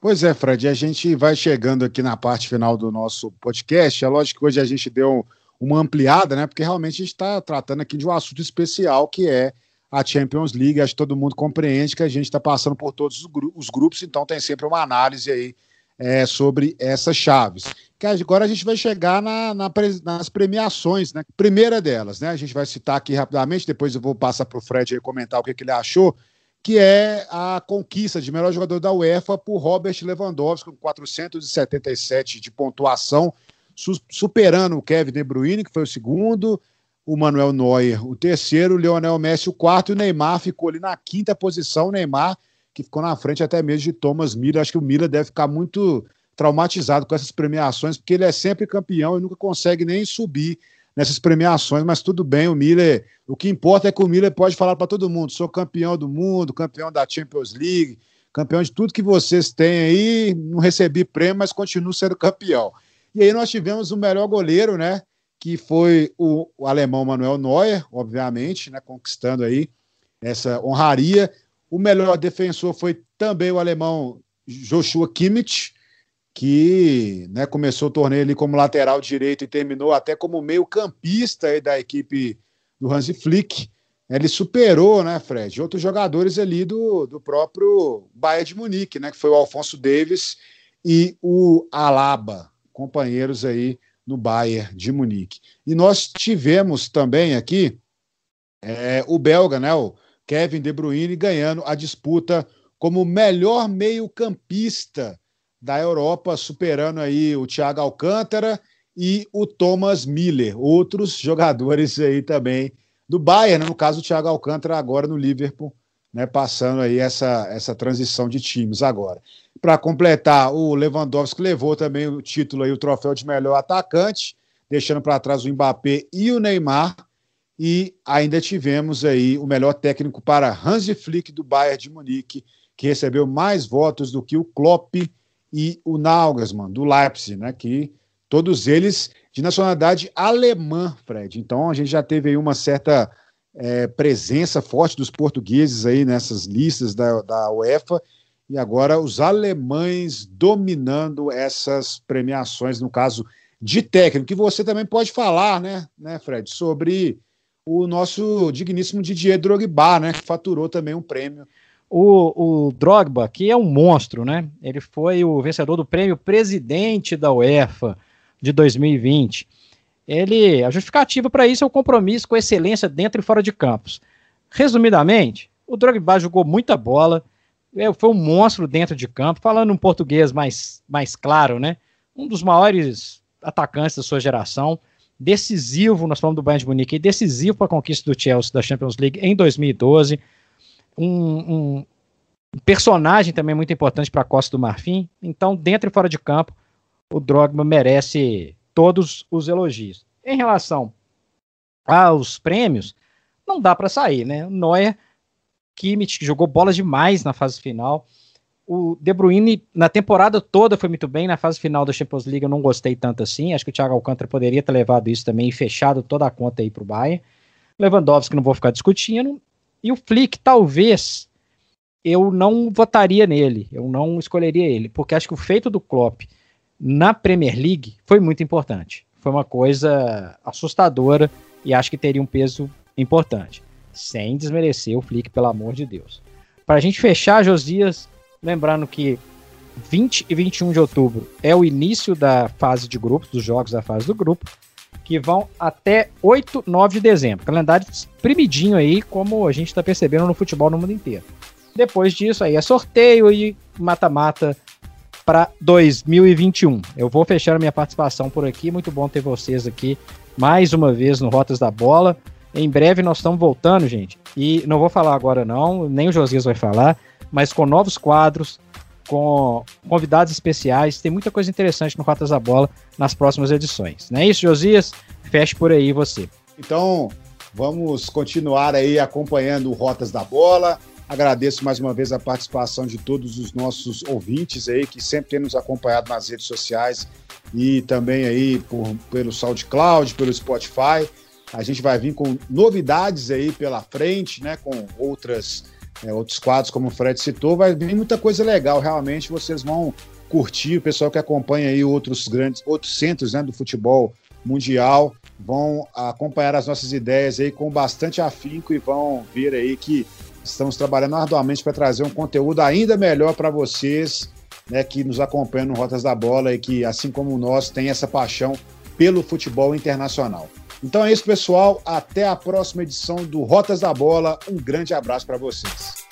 Pois é, Fred, a gente vai chegando aqui na parte final do nosso podcast. É lógico que hoje a gente deu uma ampliada, né? Porque realmente a gente está tratando aqui de um assunto especial que é a Champions League. Acho que todo mundo compreende que a gente está passando por todos os grupos, então tem sempre uma análise aí é, sobre essas chaves. Que agora a gente vai chegar na, na, nas premiações, né? Primeira delas, né? A gente vai citar aqui rapidamente, depois eu vou passar para o Fred aí comentar o que, que ele achou, que é a conquista de melhor jogador da UEFA por Robert Lewandowski, com 477 de pontuação, su superando o Kevin De Bruyne, que foi o segundo, o Manuel Neuer, o terceiro, o Lionel Messi, o quarto, e o Neymar ficou ali na quinta posição. O Neymar que ficou na frente até mesmo de Thomas Miller. Acho que o Miller deve ficar muito traumatizado com essas premiações, porque ele é sempre campeão e nunca consegue nem subir nessas premiações, mas tudo bem, o Miller, o que importa é que o Miller pode falar para todo mundo, sou campeão do mundo, campeão da Champions League, campeão de tudo que vocês têm aí, não recebi prêmio, mas continuo sendo campeão. E aí nós tivemos o melhor goleiro, né, que foi o, o alemão Manuel Neuer, obviamente, né, conquistando aí essa honraria. O melhor defensor foi também o alemão Joshua Kimmich, que né, começou o torneio ali como lateral direito e terminou até como meio campista da equipe do Hansi Flick. Ele superou, né, Fred, outros jogadores ali do, do próprio Bayern de Munique, né, que foi o Alfonso Davis e o Alaba, companheiros aí no Bayern de Munique. E nós tivemos também aqui é, o belga, né, o Kevin De Bruyne, ganhando a disputa como melhor meio-campista da Europa, superando aí o Thiago Alcântara e o Thomas Miller, outros jogadores aí também do Bayern, né? no caso o Thiago Alcântara agora no Liverpool, né, passando aí essa, essa transição de times agora. Para completar, o Lewandowski levou também o título aí, o troféu de melhor atacante, deixando para trás o Mbappé e o Neymar. E ainda tivemos aí o melhor técnico para Hansi Flick do Bayern de Munique, que recebeu mais votos do que o Klopp e o Nagelsmann do Leipzig, né? Que todos eles de nacionalidade alemã, Fred. Então a gente já teve aí uma certa é, presença forte dos portugueses aí nessas listas da, da UEFA e agora os alemães dominando essas premiações, no caso de técnico, que você também pode falar, né, né, Fred, sobre o nosso digníssimo Didier Drogba, né, que faturou também um prêmio. O, o Drogba, que é um monstro, né, ele foi o vencedor do prêmio presidente da UEFA de 2020. Ele, a justificativa para isso é o compromisso com excelência dentro e fora de campos. Resumidamente, o Drogba jogou muita bola, é, foi um monstro dentro de campo, falando um português mais, mais claro, né? Um dos maiores atacantes da sua geração, decisivo, nós falamos do Bayern de Munique, decisivo para a conquista do Chelsea da Champions League em 2012, um, um personagem também muito importante para a Costa do Marfim. Então, dentro e fora de campo, o Drogba merece todos os elogios. Em relação aos prêmios, não dá para sair, né? Neuer Kimmich, que jogou bola demais na fase final. O De Bruyne, na temporada toda, foi muito bem. Na fase final da Champions League, eu não gostei tanto assim. Acho que o Thiago Alcântara poderia ter levado isso também e fechado toda a conta aí para o Bayern. Lewandowski, não vou ficar discutindo. E o Flick, talvez, eu não votaria nele. Eu não escolheria ele, porque acho que o feito do Klopp na Premier League foi muito importante. Foi uma coisa assustadora e acho que teria um peso importante sem desmerecer o Flick, pelo amor de Deus. Para a gente fechar, Josias, lembrando que 20 e 21 de outubro é o início da fase de grupos, dos jogos da fase do grupo, que vão até 8, 9 de dezembro. Calendário primidinho aí, como a gente está percebendo no futebol no mundo inteiro. Depois disso aí é sorteio e mata-mata para 2021. Eu vou fechar a minha participação por aqui. Muito bom ter vocês aqui mais uma vez no Rotas da Bola. Em breve nós estamos voltando, gente. E não vou falar agora, não, nem o Josias vai falar, mas com novos quadros, com convidados especiais. Tem muita coisa interessante no Rotas da Bola nas próximas edições. Não é isso, Josias? Feche por aí você. Então, vamos continuar aí acompanhando o Rotas da Bola. Agradeço mais uma vez a participação de todos os nossos ouvintes aí que sempre têm nos acompanhado nas redes sociais e também aí por, pelo SoundCloud, pelo Spotify. A gente vai vir com novidades aí pela frente, né? Com outras, é, outros quadros, como o Fred citou. Vai vir muita coisa legal, realmente. Vocês vão curtir, o pessoal que acompanha aí outros grandes, outros centros né, do futebol mundial vão acompanhar as nossas ideias aí com bastante afinco e vão ver aí que estamos trabalhando arduamente para trazer um conteúdo ainda melhor para vocês, né, que nos acompanham no Rotas da Bola e que, assim como nós, tem essa paixão pelo futebol internacional. Então é isso, pessoal. Até a próxima edição do Rotas da Bola. Um grande abraço para vocês.